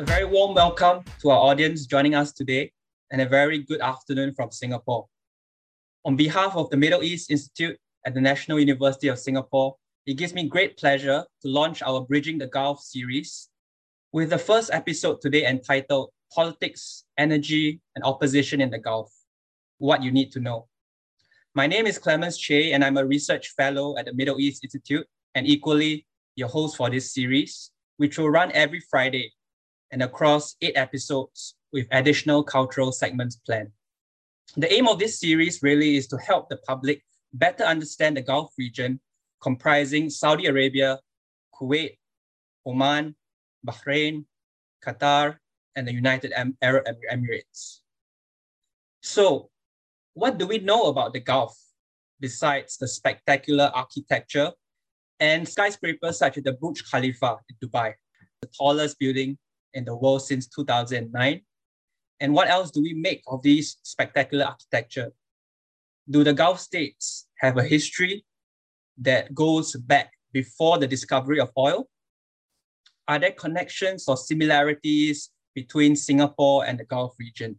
A very warm welcome to our audience joining us today, and a very good afternoon from Singapore. On behalf of the Middle East Institute at the National University of Singapore, it gives me great pleasure to launch our Bridging the Gulf series with the first episode today entitled Politics, Energy, and Opposition in the Gulf What You Need to Know. My name is Clemens Chay, and I'm a research fellow at the Middle East Institute, and equally your host for this series, which will run every Friday and across eight episodes with additional cultural segments planned. The aim of this series really is to help the public better understand the Gulf region comprising Saudi Arabia, Kuwait, Oman, Bahrain, Qatar, and the United Arab Emirates. So, what do we know about the Gulf besides the spectacular architecture and skyscrapers such as the Burj Khalifa in Dubai, the tallest building in the world since 2009? And what else do we make of these spectacular architecture? Do the Gulf states have a history that goes back before the discovery of oil? Are there connections or similarities between Singapore and the Gulf region?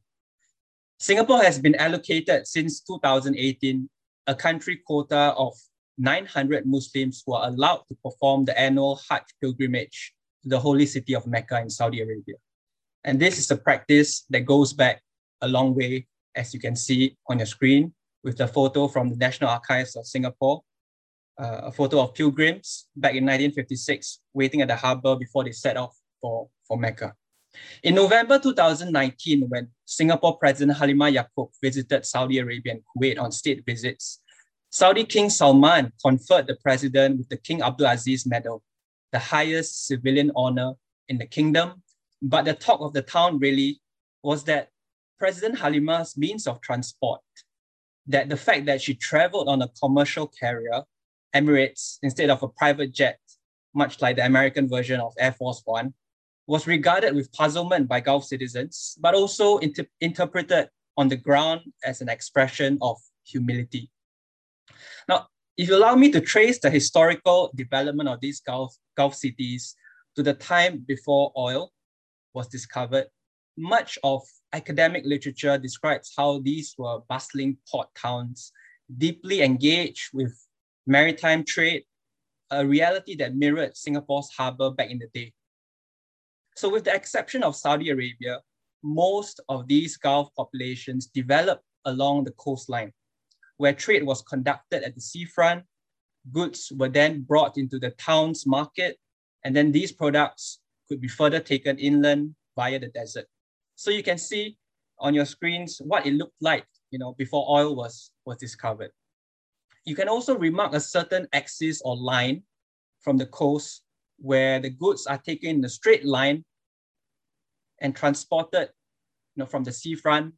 Singapore has been allocated since 2018 a country quota of 900 Muslims who are allowed to perform the annual Hajj pilgrimage the holy city of Mecca in Saudi Arabia. And this is a practice that goes back a long way, as you can see on your screen, with the photo from the National Archives of Singapore, uh, a photo of pilgrims back in 1956 waiting at the harbor before they set off for, for Mecca. In November 2019, when Singapore President Halimah Yacob visited Saudi Arabia and Kuwait on state visits, Saudi King Salman conferred the president with the King Abdul Aziz Medal, the highest civilian honor in the kingdom. But the talk of the town really was that President Halimah's means of transport, that the fact that she traveled on a commercial carrier, Emirates, instead of a private jet, much like the American version of Air Force One, was regarded with puzzlement by Gulf citizens, but also inter- interpreted on the ground as an expression of humility. Now, if you allow me to trace the historical development of these Gulf, Gulf cities to the time before oil was discovered, much of academic literature describes how these were bustling port towns, deeply engaged with maritime trade, a reality that mirrored Singapore's harbor back in the day. So with the exception of Saudi Arabia, most of these Gulf populations developed along the coastline, where trade was conducted at the seafront. Goods were then brought into the town's market, and then these products could be further taken inland via the desert. So you can see on your screens what it looked like you know, before oil was, was discovered. You can also remark a certain axis or line from the coast where the goods are taken in a straight line and transported you know, from the seafront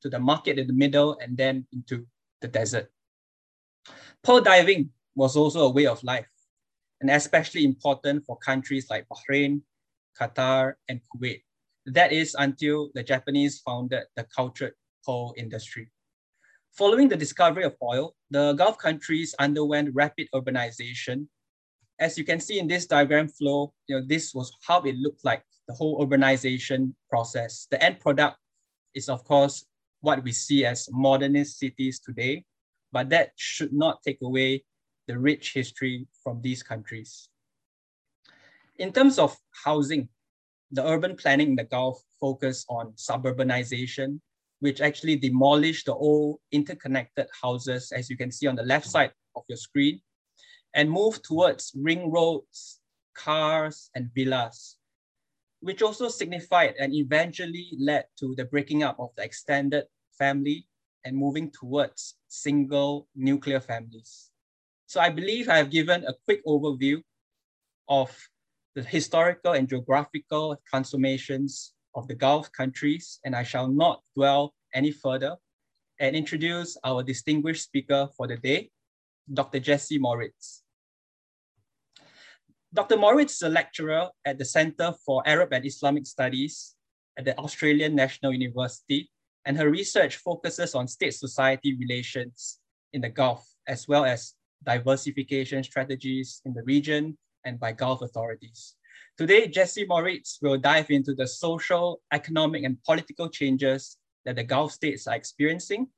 to the market in the middle and then into the desert. Pearl diving was also a way of life, and especially important for countries like Bahrain, Qatar, and Kuwait. That is until the Japanese founded the cultured coal industry. Following the discovery of oil, the Gulf countries underwent rapid urbanization. As you can see in this diagram flow, you know, this was how it looked like the whole urbanization process. The end product is, of course, what we see as modernist cities today, but that should not take away the rich history from these countries. In terms of housing, the urban planning in the Gulf focused on suburbanization, which actually demolished the old interconnected houses, as you can see on the left side of your screen, and moved towards ring roads, cars, and villas which also signified and eventually led to the breaking up of the extended family and moving towards single nuclear families. So I believe I have given a quick overview of the historical and geographical transformations of the Gulf countries, and I shall not dwell any further and introduce our distinguished speaker for the day, Dr. Jessie Moritz. Dr. Moritz is a lecturer at the Center for Arab and Islamic Studies at the Australian National University, and her research focuses on state-society relations in the Gulf, as well as diversification strategies in the region and by Gulf authorities. Today, Jessie Moritz will dive into the social, economic, and political changes that the Gulf states are experiencing.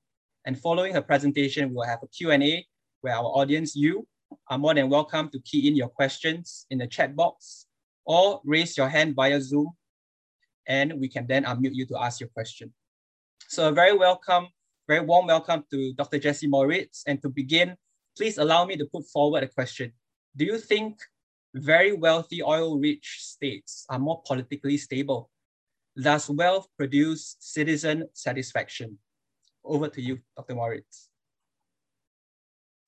And following her presentation, we'll have a Q&A where our audience, you, are more than welcome to key in your questions in the chat box or raise your hand via Zoom and we can then unmute you to ask your question. So a very welcome, very warm welcome to Dr. Jessie Moritz. And to begin, please allow me to put forward a question. Do you think very wealthy oil-rich states are more politically stable. Does wealth produce citizen satisfaction. Over to you, Dr. Moritz.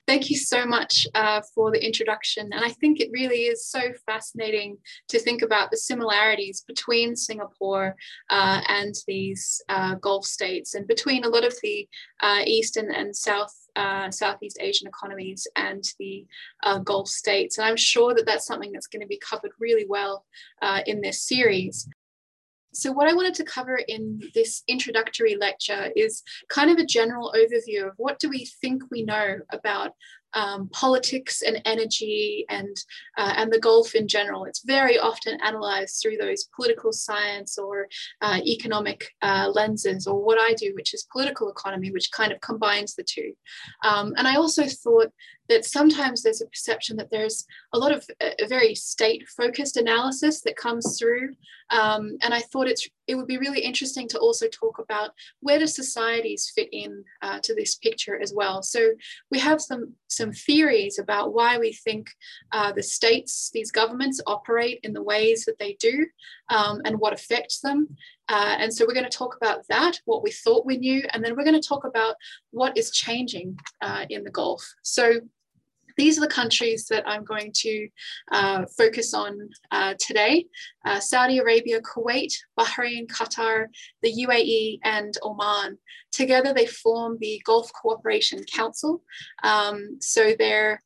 Thank you so much uh, for the introduction. And I think it really is so fascinating to think about the similarities between Singapore uh, and these uh, Gulf states and between a lot of the uh, Eastern and South uh, Southeast Asian economies and the uh, Gulf states. And I'm sure that that's something that's going to be covered really well uh, in this series. So, what I wanted to cover in this introductory lecture is kind of a general overview of what do we think we know about um, politics and energy and uh, and the Gulf in general. It's very often analysed through those political science or uh, economic uh, lenses, or what I do, which is political economy, which kind of combines the two. Um, and I also thought that sometimes there's a perception that there's a lot of a, very state focused analysis that comes through. Um, and I thought it's it would be really interesting to also talk about where do societies fit in uh, to this picture as well. So we have some some theories about why we think uh, the states, these governments operate in the ways that they do um, and what affects them. Uh, and so we're going to talk about that, what we thought we knew, and then we're going to talk about what is changing uh, in the Gulf. So these are the countries that I'm going to uh, focus on uh, today. Uh, Saudi Arabia, Kuwait, Bahrain, Qatar, the UAE, and Oman. Together they form the Gulf Cooperation Council. Um, so they're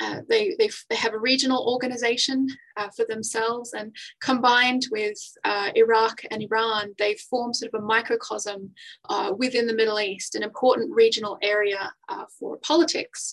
uh, they, they, they have a regional organization uh, for themselves and combined with uh, Iraq and Iran, they form sort of a microcosm uh, within the Middle East, an important regional area uh, for politics.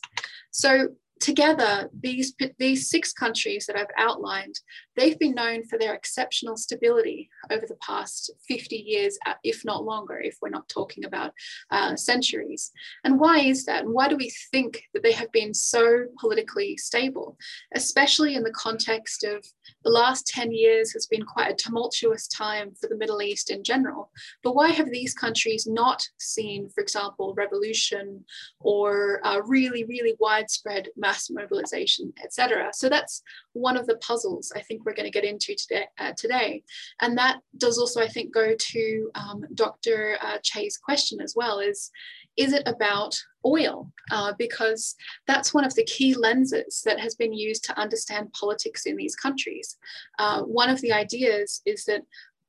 So together, these, these six countries that I've outlined, they've been known for their exceptional stability over the past 50 years, uh, if not longer, if we're not talking about uh, centuries. And why is that? And why do we think that they have been so politically stable, especially in the context of the last 10 years has been quite a tumultuous time for the Middle East in general. But why have these countries not seen, for example, revolution or uh, really, really widespread mass mobilization, etc.? So that's one of the puzzles I think we're going to get into today. Uh, today. And that does also, I think, go to um, Dr. Uh, Chay's question as well is, is it about oil? Uh, because that's one of the key lenses that has been used to understand politics in these countries. Uh, one of the ideas is that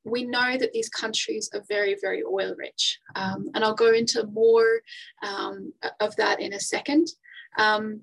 we know that these countries are very, very oil rich. Um, and I'll go into more um, of that in a second. Um,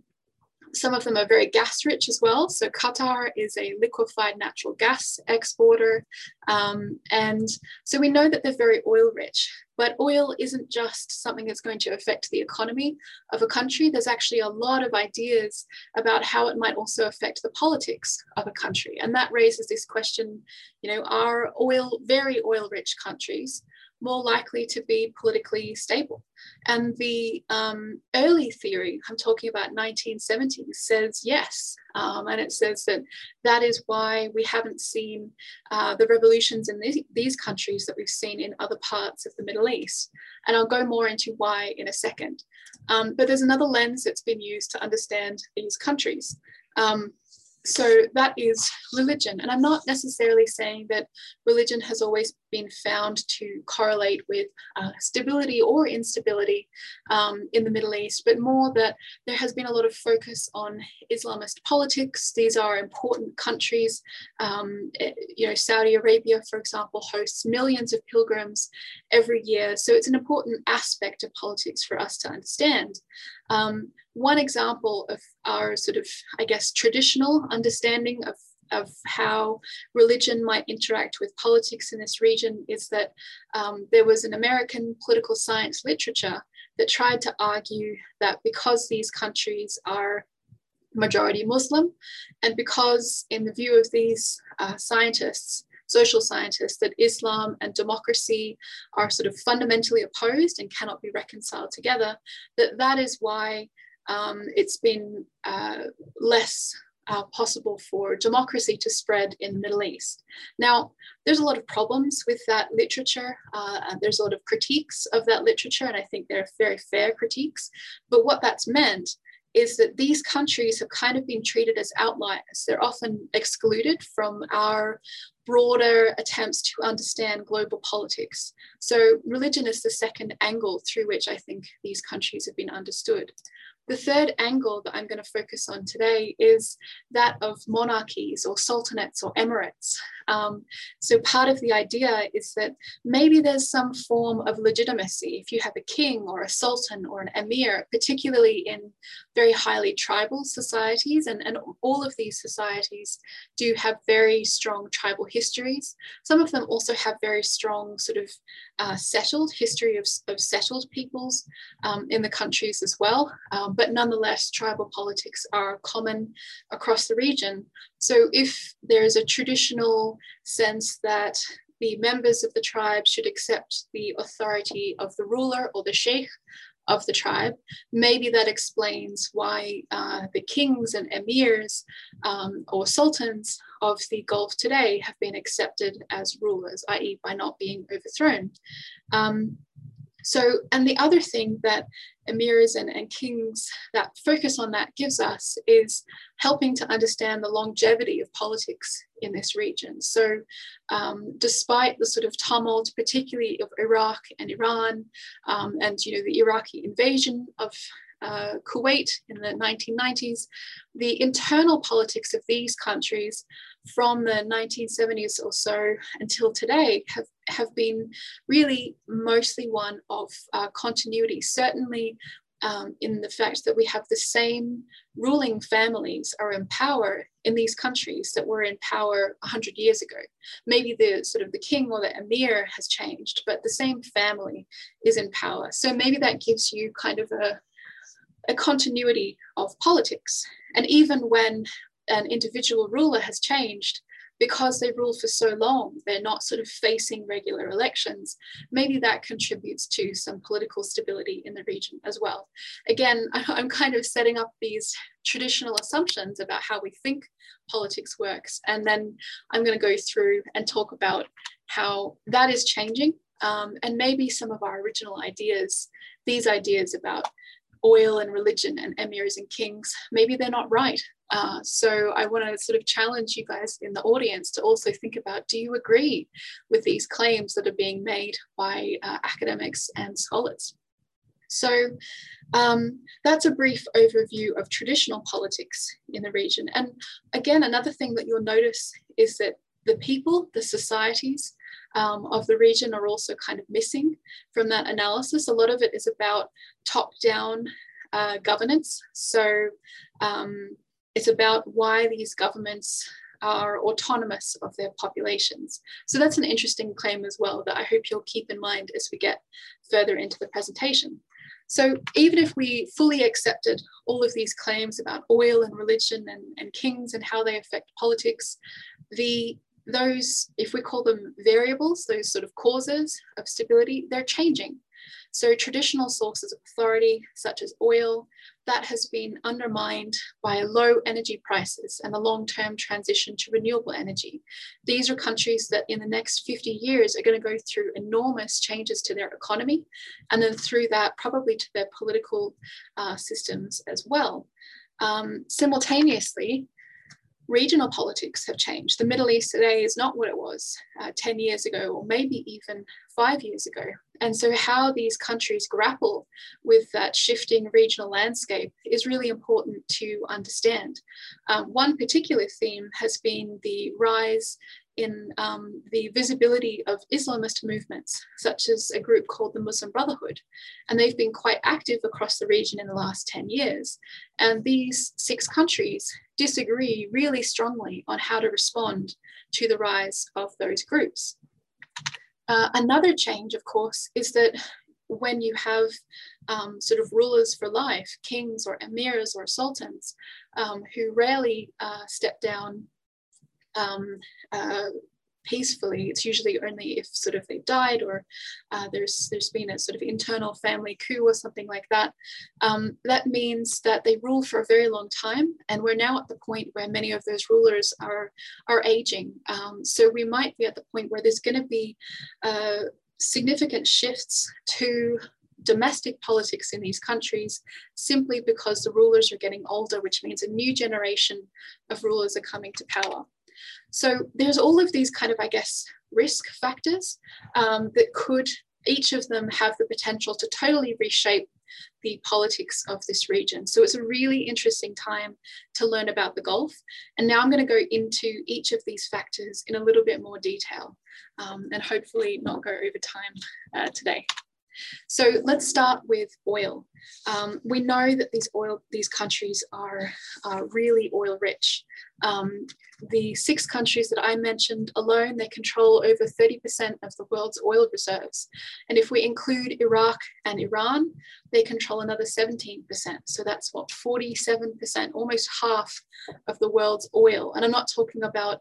some of them are very gas rich as well. So Qatar is a liquefied natural gas exporter. Um, and so we know that they're very oil rich, but oil isn't just something that's going to affect the economy of a country. There's actually a lot of ideas about how it might also affect the politics of a country. And that raises this question, you know, are oil, very oil rich countries more likely to be politically stable. And the um, early theory, I'm talking about 1970s, says yes. Um, and it says that that is why we haven't seen uh, the revolutions in these, these countries that we've seen in other parts of the Middle East. And I'll go more into why in a second. Um, but there's another lens that's been used to understand these countries. Um, so that is religion. And I'm not necessarily saying that religion has always been found to correlate with uh, stability or instability um, in the Middle East, but more that there has been a lot of focus on Islamist politics. These are important countries. Um, eh, you know, Saudi Arabia, for example, hosts millions of pilgrims every year. So it's an important aspect of politics for us to understand. Um, one example of our sort of, I guess, traditional understanding of, of how religion might interact with politics in this region is that um, there was an American political science literature that tried to argue that because these countries are majority Muslim. And because, in the view of these uh, scientists, social scientists, that Islam and democracy are sort of fundamentally opposed and cannot be reconciled together, that that is why um, it's been uh, less uh, possible for democracy to spread in the Middle East. Now, there's a lot of problems with that literature. Uh, there's a lot of critiques of that literature, and I think they're very fair critiques. But what that's meant is that these countries have kind of been treated as outliers. They're often excluded from our broader attempts to understand global politics. So, religion is the second angle through which I think these countries have been understood. The third angle that I'm going to focus on today is that of monarchies or sultanates or emirates. Um, so, part of the idea is that maybe there's some form of legitimacy if you have a king or a sultan or an emir, particularly in very highly tribal societies. And, and all of these societies do have very strong tribal histories. Some of them also have very strong, sort of uh, settled history of, of settled peoples um, in the countries as well. Um, but nonetheless, tribal politics are common across the region. So if there's a traditional sense that the members of the tribe should accept the authority of the ruler or the sheikh of the tribe. Maybe that explains why uh, the kings and emirs um, or sultans of the Gulf today have been accepted as rulers, i.e., by not being overthrown. Um, so, and the other thing that emirs and, and kings that focus on that gives us is helping to understand the longevity of politics in this region. So, um, despite the sort of tumult, particularly of Iraq and Iran, um, and you know the Iraqi invasion of uh, Kuwait in the 1990s, the internal politics of these countries from the 1970s or so until today have, have been really mostly one of uh, continuity, certainly um, in the fact that we have the same ruling families are in power in these countries that were in power 100 years ago. Maybe the sort of the king or the emir has changed, but the same family is in power. So maybe that gives you kind of a, a continuity of politics. And even when an individual ruler has changed because they rule for so long, they're not sort of facing regular elections. Maybe that contributes to some political stability in the region as well. Again, I'm kind of setting up these traditional assumptions about how we think politics works. And then I'm going to go through and talk about how that is changing um, and maybe some of our original ideas, these ideas about oil and religion and emirs and kings, maybe they're not right. Uh, so I want to sort of challenge you guys in the audience to also think about do you agree with these claims that are being made by uh, academics and scholars? So um, that's a brief overview of traditional politics in the region. And again, another thing that you'll notice is that the people, the societies um, of the region are also kind of missing from that analysis. A lot of it is about top down uh, governance. So um, it's about why these governments are autonomous of their populations. So that's an interesting claim as well that I hope you'll keep in mind as we get further into the presentation. So even if we fully accepted all of these claims about oil and religion and, and kings and how they affect politics, the those, if we call them variables, those sort of causes of stability, they're changing. So traditional sources of authority, such as oil, that has been undermined by low energy prices and the long-term transition to renewable energy. These are countries that in the next 50 years are going to go through enormous changes to their economy, and then through that, probably to their political uh, systems as well. Um, simultaneously, regional politics have changed. The Middle East today is not what it was uh, 10 years ago, or maybe even five years ago. And so, how these countries grapple with that shifting regional landscape is really important to understand. Um, one particular theme has been the rise in um, the visibility of Islamist movements, such as a group called the Muslim Brotherhood. And they've been quite active across the region in the last 10 years. And these six countries disagree really strongly on how to respond to the rise of those groups. Uh, another change, of course, is that when you have um, sort of rulers for life, kings or emirs or sultans, um, who rarely uh, step down um, uh, peacefully. It's usually only if sort of they've died or uh, there's there's been a sort of internal family coup or something like that. Um, that means that they rule for a very long time, and we're now at the point where many of those rulers are are aging. Um, so we might be at the point where there's going to be uh, significant shifts to domestic politics in these countries simply because the rulers are getting older, which means a new generation of rulers are coming to power. So there's all of these kind of, I guess, risk factors um, that could, each of them have the potential to totally reshape the politics of this region. So it's a really interesting time to learn about the Gulf. And now I'm going to go into each of these factors in a little bit more detail um, and hopefully not go over time uh, today. So let's start with oil. Um, we know that these oil, these countries are uh, really oil rich. Um, the six countries that I mentioned alone, they control over 30% of the world's oil reserves. And if we include Iraq and Iran, they control another 17%. So that's what, 47%, almost half of the world's oil. And I'm not talking about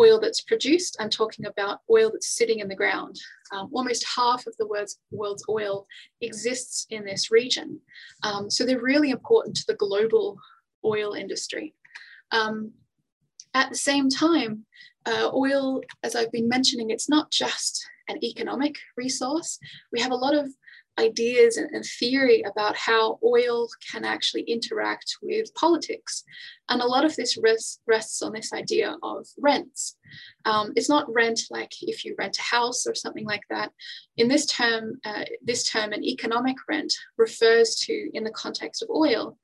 oil that's produced, I'm talking about oil that's sitting in the ground. Um, almost half of the world's, world's oil exists in this region. Um, so they're really important to the global oil industry. Um, at the same time, uh, oil, as I've been mentioning, it's not just an economic resource. We have a lot of ideas and, theory about how oil can actually interact with politics. And a lot of this rests, rests on this idea of rents. Um, it's not rent like if you rent a house or something like that. In this term, uh, this term, an economic rent refers to, in the context of oil,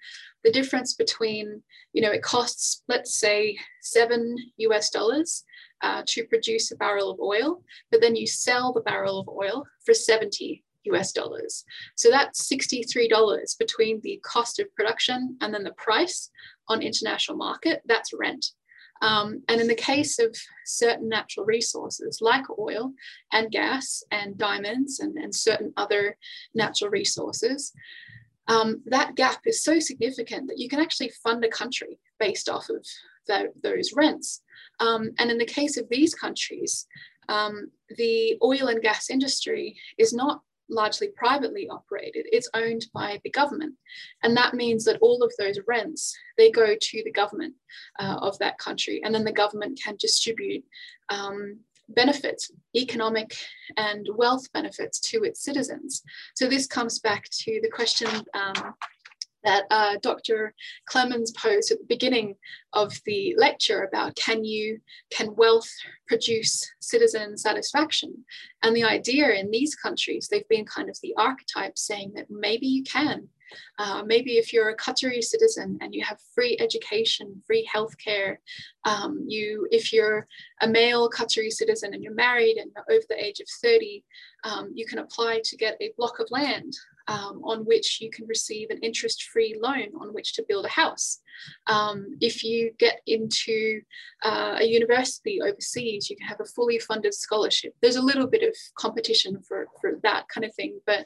the difference between, you know, it costs, let's say, seven US dollars uh, to produce a barrel of oil, but then you sell the barrel of oil for 70 US dollars. So that's $63 between the cost of production and then the price on international market, that's rent. Um, and in the case of certain natural resources like oil and gas and diamonds and, and certain other natural resources, um, that gap is so significant that you can actually fund a country based off of the, those rents. Um, and in the case of these countries, um, the oil and gas industry is not largely privately operated. It's owned by the government. And that means that all of those rents they go to the government uh, of that country. And then the government can distribute um, benefits economic and wealth benefits to its citizens. So this comes back to the question um, that uh, Dr. Clemens posed at the beginning of the lecture about can you can wealth produce citizen satisfaction and the idea in these countries they've been kind of the archetype saying that maybe you can uh, maybe if you're a Qatari citizen and you have free education, free healthcare, um, you if you're a male Qatari citizen and you're married and you're over the age of 30, um, you can apply to get a block of land um, on which you can receive an interest-free loan on which to build a house. Um, if you get into uh, a university overseas, you can have a fully funded scholarship. There's a little bit of competition for, for that kind of thing, but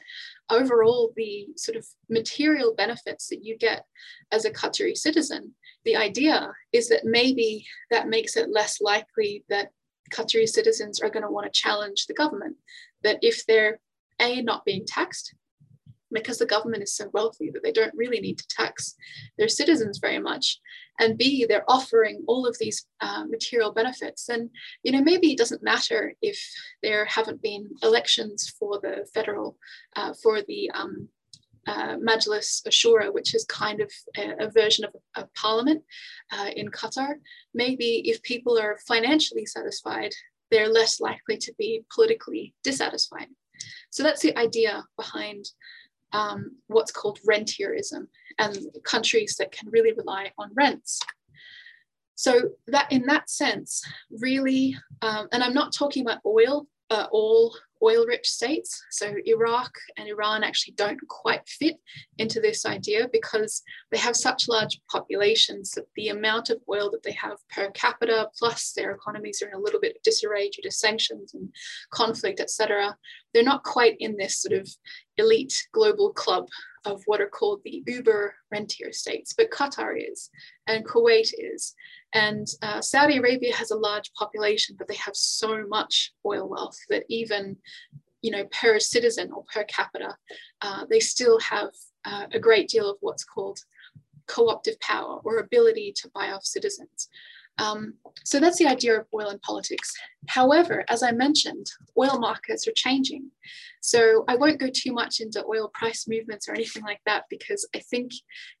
overall, the sort of material benefits that you get as a Qatari citizen, the idea is that maybe that makes it less likely that Qatari citizens are going to want to challenge the government. That if they're A, not being taxed, because the government is so wealthy that they don't really need to tax their citizens very much and b they're offering all of these uh, material benefits and you know maybe it doesn't matter if there haven't been elections for the federal uh, for the um, uh, Majlis Ashura, which is kind of a, a version of a, parliament uh, in Qatar. Maybe if people are financially satisfied, they're less likely to be politically dissatisfied. So that's the idea behind um, what's called rentierism and countries that can really rely on rents. So that in that sense, really, um, and I'm not talking about oil, uh, all oil rich states. So Iraq and Iran actually don't quite fit into this idea because they have such large populations that the amount of oil that they have per capita, plus their economies are in a little bit of disarray due to sanctions and conflict, etc. They're not quite in this sort of elite global club of what are called the uber rentier states, but Qatar is, and Kuwait is, and uh, Saudi Arabia has a large population, but they have so much oil wealth that even, you know, per citizen or per capita, uh, they still have uh, a great deal of what's called co-optive power or ability to buy off citizens. Um, so that's the idea of oil and politics. However, as I mentioned, oil markets are changing. So I won't go too much into oil price movements or anything like that because I think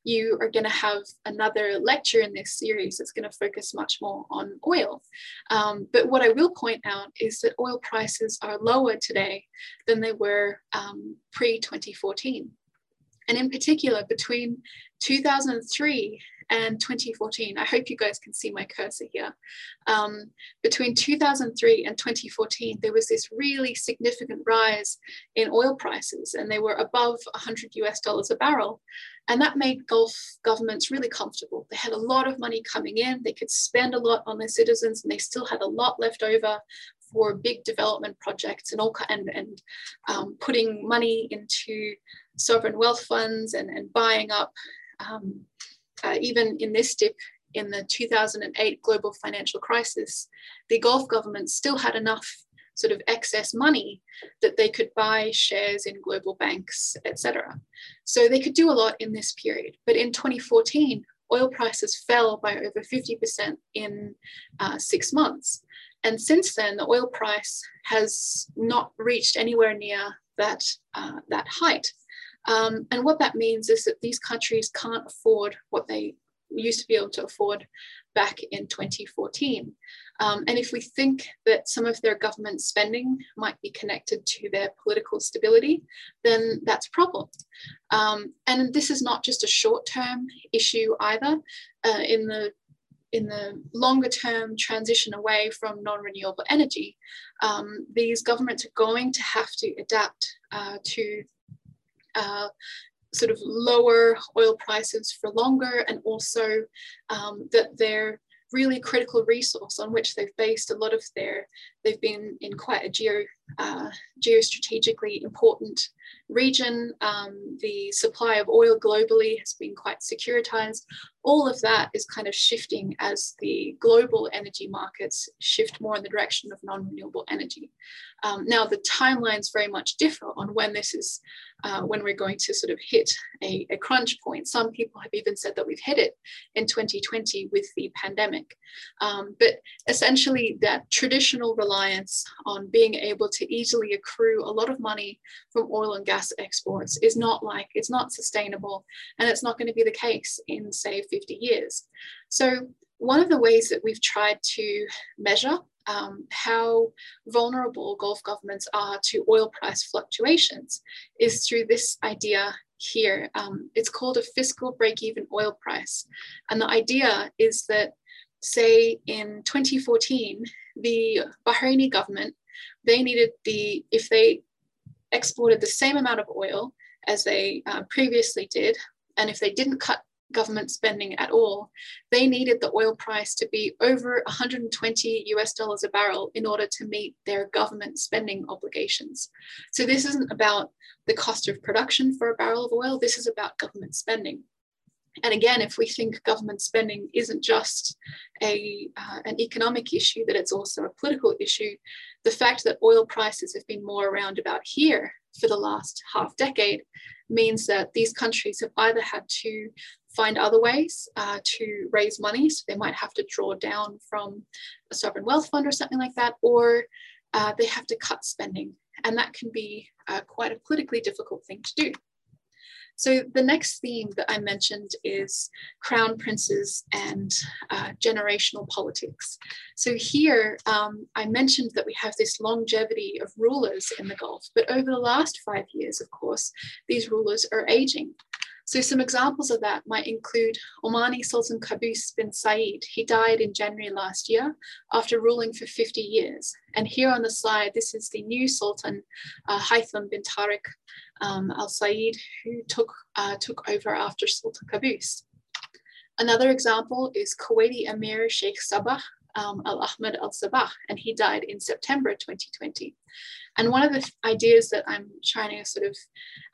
you are going to have another lecture in this series that's going to focus much more on oil. Um, but what I will point out is that oil prices are lower today than they were um, pre 2014. And in particular, between 2003 and 2014. I hope you guys can see my cursor here. Um, between 2003 and 2014, there was this really significant rise in oil prices, and they were above 100 US dollars a barrel. And that made Gulf governments really comfortable. They had a lot of money coming in, they could spend a lot on their citizens, and they still had a lot left over for big development projects and all and, and um, putting money into sovereign wealth funds and, and buying up um, uh, even in this dip in the 2008 global financial crisis, the Gulf governments still had enough sort of excess money that they could buy shares in global banks, etc. So they could do a lot in this period. But in 2014, oil prices fell by over 50% in uh, six months. And since then, the oil price has not reached anywhere near that, uh, that height. Um, and what that means is that these countries can't afford what they used to be able to afford back in 2014. Um, and if we think that some of their government spending might be connected to their political stability, then that's a problem. Um, and this is not just a short-term issue either. Uh, in the in the longer term transition away from non-renewable energy, um, these governments are going to have to adapt uh, to uh, sort of lower oil prices for longer and also um, that they're really critical resource on which they've based a lot of their, they've been in quite a geo, uh, geostrategically important region. Um, the supply of oil globally has been quite securitized. All of that is kind of shifting as the global energy markets shift more in the direction of non-renewable energy. Um, now the timelines very much differ on when this is, uh, when we're going to sort of hit a, a crunch point. Some people have even said that we've hit it in 2020 with the pandemic. Um, but essentially that traditional reliance on being able to easily accrue a lot of money from oil and gas exports is not like, it's not sustainable and it's not going to be the case in say 50 years. So one of the ways that we've tried to measure um, how vulnerable Gulf governments are to oil price fluctuations is through this idea here. Um, it's called a fiscal break-even oil price. And the idea is that, say, in 2014, the Bahraini government, they needed the, if they exported the same amount of oil as they uh, previously did, and if they didn't cut government spending at all, they needed the oil price to be over 120 US dollars a barrel in order to meet their government spending obligations. So this isn't about the cost of production for a barrel of oil, this is about government spending. And again, if we think government spending isn't just a, uh, an economic issue, that it's also a political issue, the fact that oil prices have been more around about here for the last half decade means that these countries have either had to find other ways uh, to raise money. So they might have to draw down from a sovereign wealth fund or something like that, or uh, they have to cut spending. And that can be uh, quite a politically difficult thing to do. So the next theme that I mentioned is crown princes and uh, generational politics. So here um, I mentioned that we have this longevity of rulers in the Gulf, but over the last five years, of course, these rulers are aging. So some examples of that might include Omani Sultan Qaboos bin Said. He died in January last year after ruling for 50 years. And here on the slide, this is the new Sultan, uh, Haytham bin Tariq um, al Said, who took, uh, took over after Sultan Qaboos. Another example is Kuwaiti Emir Sheikh Sabah um, Al Ahmed Al Sabah, and he died in September 2020. And one of the ideas that I'm trying to sort of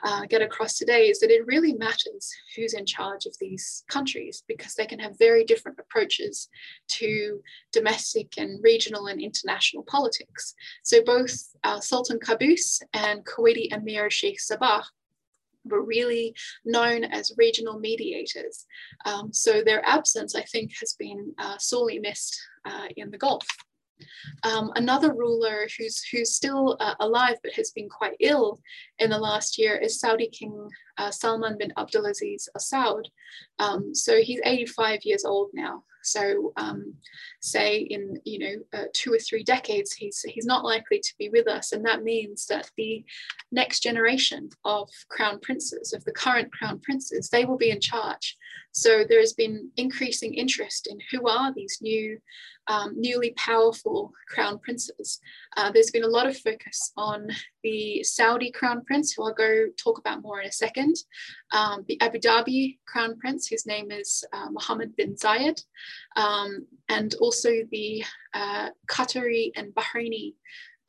uh, get across today is that it really matters who's in charge of these countries because they can have very different approaches to domestic and regional and international politics. So both uh, Sultan Qaboos and Kuwaiti Emir Sheikh Sabah were really known as regional mediators. Um, so their absence, I think, has been uh, sorely missed uh, in the Gulf. Um, another ruler who's who's still uh, alive but has been quite ill in the last year is Saudi King uh, Salman bin Abdulaziz Al Saud. Um, so he's 85 years old now. So um, say in you know uh, two or three decades, he's he's not likely to be with us, and that means that the next generation of crown princes, of the current crown princes, they will be in charge. So there has been increasing interest in who are these new um, newly powerful crown princes. Uh, there's been a lot of focus on the Saudi crown prince, who I'll go talk about more in a second, um, the Abu Dhabi crown prince, whose name is uh, Mohammed bin Zayed, um, and also the uh, Qatari and Bahraini,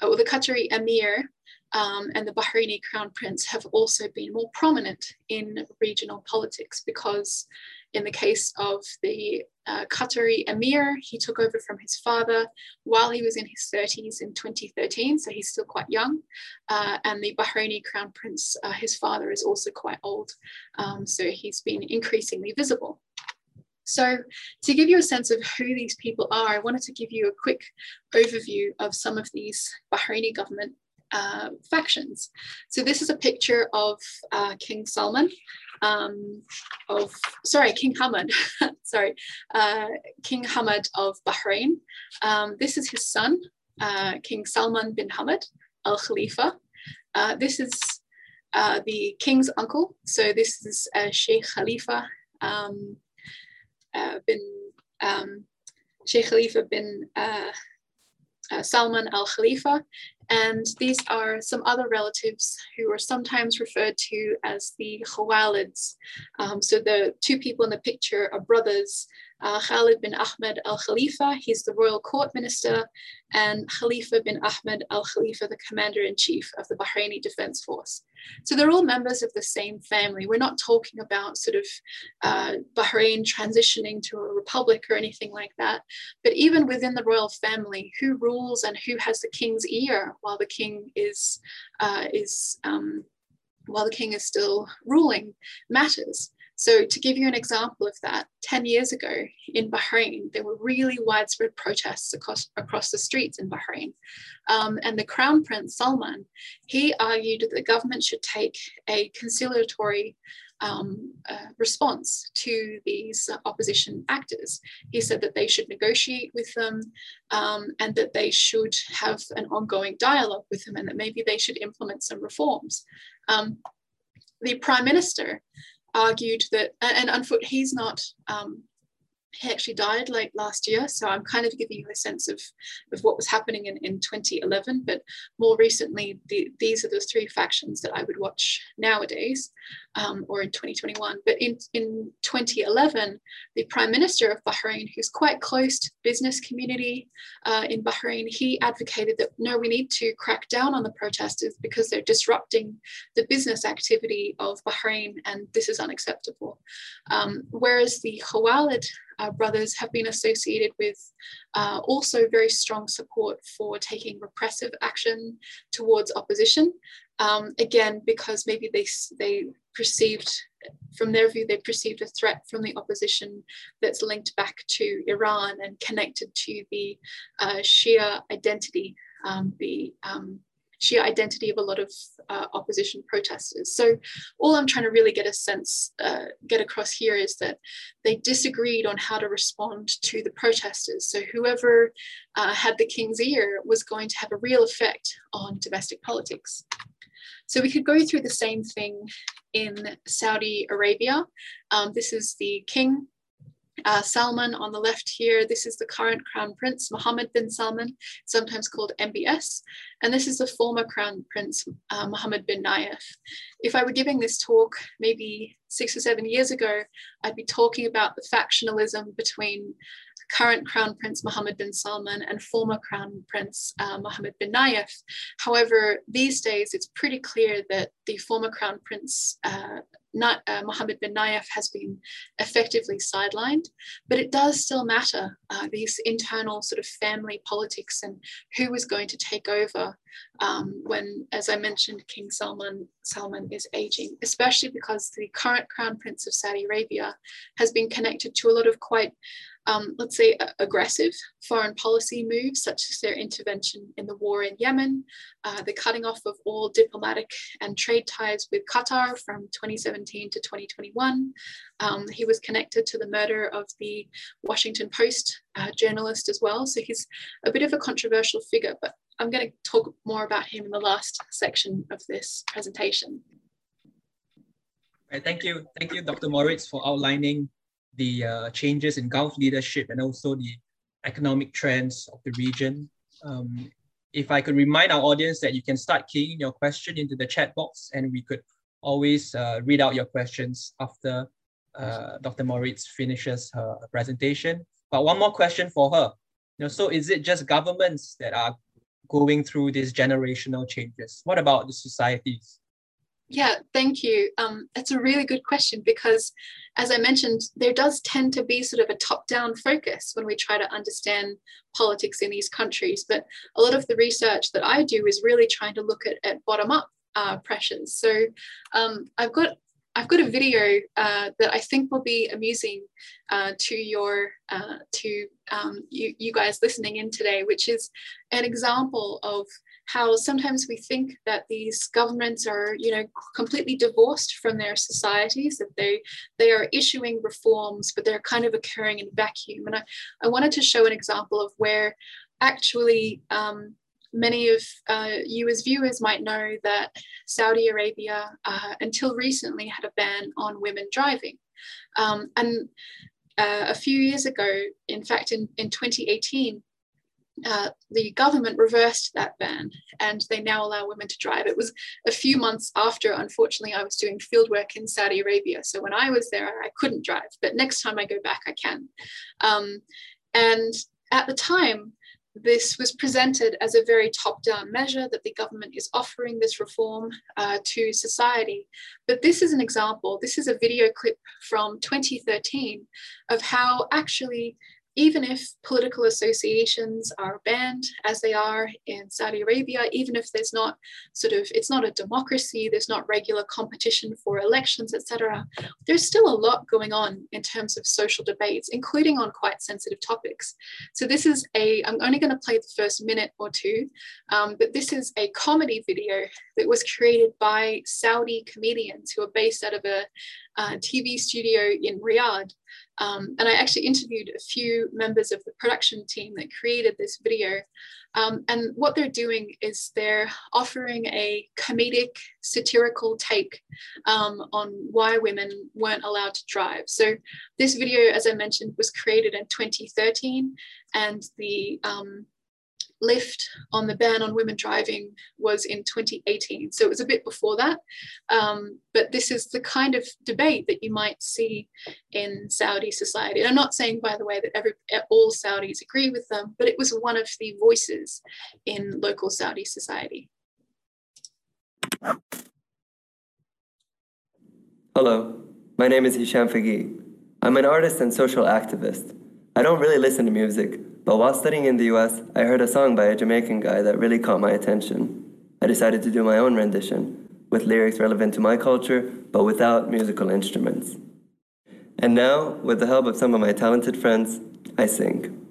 or the Qatari emir. Um, and the Bahraini crown prince have also been more prominent in regional politics because in the case of the uh, Qatari emir, he took over from his father while he was in his 30s in 2013, so he's still quite young. Uh, and the Bahraini crown prince, uh, his father is also quite old, um, so he's been increasingly visible. So to give you a sense of who these people are, I wanted to give you a quick overview of some of these Bahraini government uh, factions. So this is a picture of uh, King Salman, um, of, sorry, King Hamad, sorry, uh, King Hamad of Bahrain. Um, this is his son, uh, King Salman bin Hamad Al Khalifa. Uh, this is uh, the king's uncle. So this is Sheikh Khalifa um, bin um, Sheikh Khalifa bin Salman Al Khalifa, and these are some other relatives who are sometimes referred to as the Khawalids. Um, so the two people in the picture are brothers uh, Khalid bin Ahmed al Khalifa, he's the royal court minister, and Khalifa bin Ahmed al Khalifa, the commander in chief of the Bahraini Defense Force. So they're all members of the same family. We're not talking about sort of uh, Bahrain transitioning to a republic or anything like that. But even within the royal family, who rules and who has the king's ear while the king is uh, is um, while the king is still ruling matters. So, to give you an example of that, 10 years ago in Bahrain, there were really widespread protests across, across the streets in Bahrain. Um, and the Crown Prince Salman, he argued that the government should take a conciliatory um, uh, response to these opposition actors. He said that they should negotiate with them um, and that they should have an ongoing dialogue with them and that maybe they should implement some reforms. Um, the prime minister argued that, and, and he's not um, he actually died late last year. So I'm kind of giving you a sense of, of what was happening in, in 2011. But more recently, the, these are the three factions that I would watch nowadays um, or in 2021. But in, in 2011, the Prime Minister of Bahrain, who's quite close to the business community uh, in Bahrain, he advocated that no, we need to crack down on the protesters because they're disrupting the business activity of Bahrain and this is unacceptable. Um, whereas the Khawalid uh, brothers have been associated with uh, also very strong support for taking repressive action towards opposition. Um, again, because maybe they, they perceived, from their view, they perceived a threat from the opposition that's linked back to Iran and connected to the uh, Shia identity, um, the um, Shia identity of a lot of uh, opposition protesters. So all I'm trying to really get a sense, uh, get across here is that they disagreed on how to respond to the protesters. So whoever uh, had the king's ear was going to have a real effect on domestic politics. So we could go through the same thing in Saudi Arabia. Um, this is the king uh, Salman on the left here, this is the current Crown Prince, Mohammed bin Salman, sometimes called MBS. And this is the former Crown Prince, uh, Mohammed bin Nayef. If I were giving this talk maybe six or seven years ago, I'd be talking about the factionalism between current Crown Prince Mohammed bin Salman and former Crown Prince uh, Mohammed bin Nayef. However, these days it's pretty clear that the former Crown Prince uh, not, uh, Mohammed bin Nayef has been effectively sidelined, but it does still matter uh, these internal sort of family politics and who is going to take over um, when, as I mentioned, King Salman Salman is aging, especially because the current Crown Prince of Saudi Arabia has been connected to a lot of quite um, let's say, aggressive foreign policy moves, such as their intervention in the war in Yemen, uh, the cutting off of all diplomatic and trade ties with Qatar from 2017 to 2021. Um, he was connected to the murder of the Washington Post uh, journalist as well. So he's a bit of a controversial figure, but I'm going to talk more about him in the last section of this presentation. Right, thank you. Thank you, Dr. Moritz, for outlining the uh, changes in Gulf leadership and also the economic trends of the region. Um, if I could remind our audience that you can start keying your question into the chat box and we could always uh, read out your questions after uh, Dr. Moritz finishes her presentation. But one more question for her. You know, so is it just governments that are going through these generational changes? What about the societies? Yeah, thank you. Um, it's a really good question because, as I mentioned, there does tend to be sort of a top down focus when we try to understand politics in these countries. But a lot of the research that I do is really trying to look at, at bottom up uh, pressures. So um, I've got I've got a video uh, that I think will be amusing uh, to your uh, to um, you, you guys listening in today, which is an example of how sometimes we think that these governments are, you know, completely divorced from their societies, that they they are issuing reforms, but they're kind of occurring in a vacuum. And I, I wanted to show an example of where actually um, many of uh, you as viewers might know that Saudi Arabia, uh, until recently, had a ban on women driving. Um, and uh, a few years ago, in fact, in, in 2018, uh, the government reversed that ban and they now allow women to drive. It was a few months after, unfortunately, I was doing fieldwork in Saudi Arabia. So when I was there, I couldn't drive, but next time I go back, I can. Um, and at the time, this was presented as a very top down measure that the government is offering this reform uh, to society. But this is an example, this is a video clip from 2013 of how actually even if political associations are banned as they are in Saudi Arabia, even if there's not sort of, it's not a democracy, there's not regular competition for elections, etc., there's still a lot going on in terms of social debates, including on quite sensitive topics. So this is a, I'm only going to play the first minute or two, um, but this is a comedy video that was created by Saudi comedians who are based out of a, a TV studio in Riyadh. Um, and I actually interviewed a few members of the production team that created this video. Um, and what they're doing is they're offering a comedic, satirical take um, on why women weren't allowed to drive. So this video, as I mentioned, was created in 2013, and the um, lift on the ban on women driving was in 2018. So it was a bit before that. Um, but this is the kind of debate that you might see in Saudi society. And I'm not saying, by the way, that every all Saudis agree with them, but it was one of the voices in local Saudi society. Hello, my name is Hisham Fageeh. I'm an artist and social activist. I don't really listen to music, but while studying in the US, I heard a song by a Jamaican guy that really caught my attention. I decided to do my own rendition, with lyrics relevant to my culture, but without musical instruments. And now, with the help of some of my talented friends, I sing.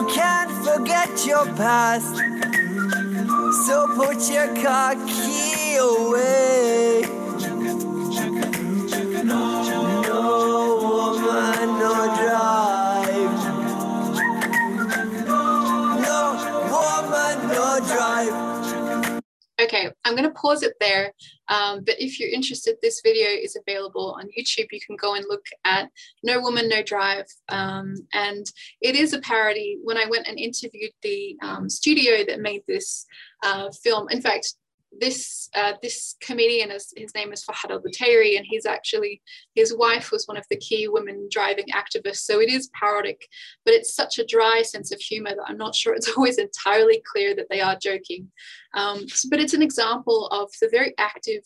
You can't forget your past. So put your car key away. No woman, no drive. No woman, no drive. Okay, I'm going to pause it there. Um, but if you're interested, this video is available on YouTube. You can go and look at No Woman, No Drive. Um, and it is a parody. When I went and interviewed the um, studio that made this uh, film, in fact, this uh, this comedian is his name is Fahad Al Butairi, and he's actually his wife was one of the key women driving activists. So it is parodic, but it's such a dry sense of humor that I'm not sure it's always entirely clear that they are joking. Um, but it's an example of the very active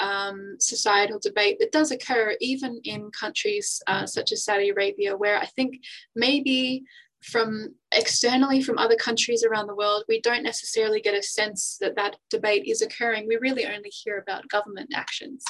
um, societal debate that does occur even in countries uh, such as Saudi Arabia, where I think maybe from externally from other countries around the world, we don't necessarily get a sense that that debate is occurring. We really only hear about government actions.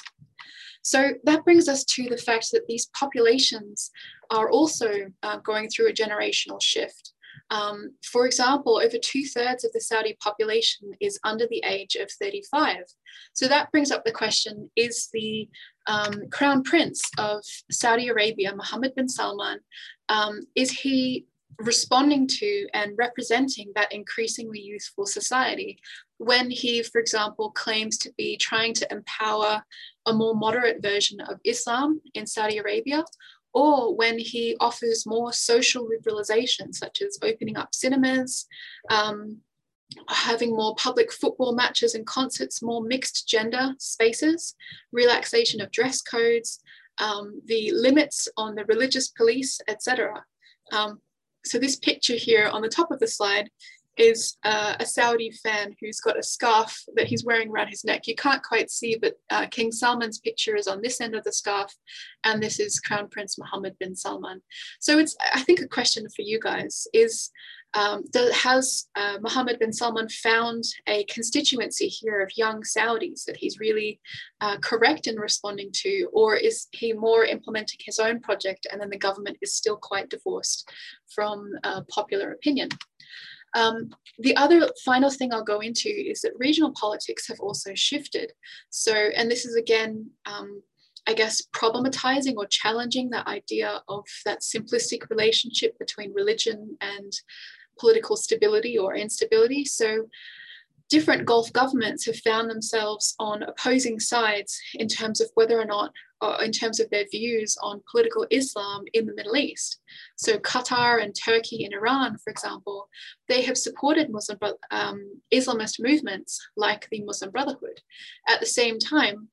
So that brings us to the fact that these populations are also uh, going through a generational shift. Um, for example, over two thirds of the Saudi population is under the age of 35. So that brings up the question is the um, crown prince of Saudi Arabia, Mohammed bin Salman, um, is he responding to and representing that increasingly youthful society when he, for example, claims to be trying to empower a more moderate version of Islam in Saudi Arabia, or when he offers more social liberalization, such as opening up cinemas, um, having more public football matches and concerts, more mixed gender spaces, relaxation of dress codes, um, the limits on the religious police, etc. Um, so this picture here on the top of the slide is uh, a Saudi fan who's got a scarf that he's wearing around his neck. You can't quite see, but uh, King Salman's picture is on this end of the scarf, and this is Crown Prince Mohammed bin Salman. So it's, I think, a question for you guys is um, has uh, Mohammed bin Salman found a constituency here of young Saudis that he's really uh, correct in responding to, or is he more implementing his own project and then the government is still quite divorced from uh, popular opinion? Um, the other final thing I'll go into is that regional politics have also shifted. So, and this is again, um, I guess, problematizing or challenging that idea of that simplistic relationship between religion and political stability or instability. So different Gulf governments have found themselves on opposing sides in terms of whether or not, or in terms of their views on political Islam in the Middle East. So Qatar and Turkey and Iran, for example, they have supported Muslim um, Islamist movements like the Muslim Brotherhood. At the same time,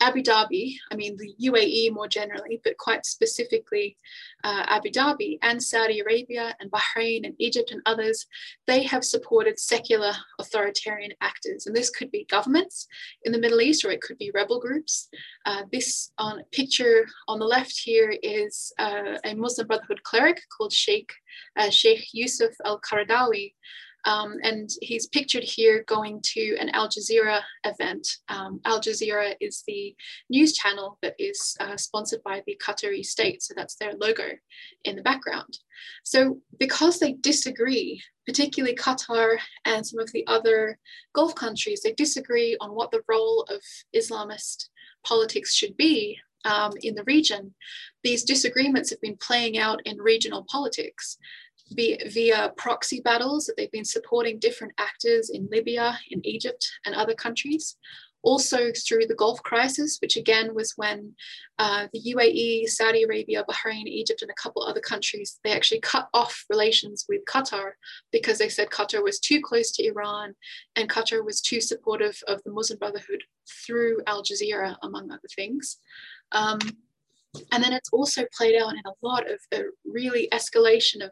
Abu Dhabi, I mean the UAE more generally, but quite specifically uh, Abu Dhabi and Saudi Arabia and Bahrain and Egypt and others, they have supported secular authoritarian actors. And this could be governments in the Middle East or it could be rebel groups. Uh, this on picture on the left here is uh, a Muslim Brotherhood cleric called Sheikh, uh, Sheikh Yusuf al-Qaradawi. Um, and he's pictured here going to an Al Jazeera event. Um, Al Jazeera is the news channel that is uh, sponsored by the Qatari state, so that's their logo in the background. So, because they disagree, particularly Qatar and some of the other Gulf countries, they disagree on what the role of Islamist politics should be um, in the region. These disagreements have been playing out in regional politics via proxy battles that they've been supporting different actors in Libya, in Egypt, and other countries. Also through the Gulf crisis, which again was when uh, the UAE, Saudi Arabia, Bahrain, Egypt, and a couple other countries, they actually cut off relations with Qatar because they said Qatar was too close to Iran and Qatar was too supportive of the Muslim Brotherhood through Al Jazeera, among other things. Um, and then it's also played out in a lot of a really escalation of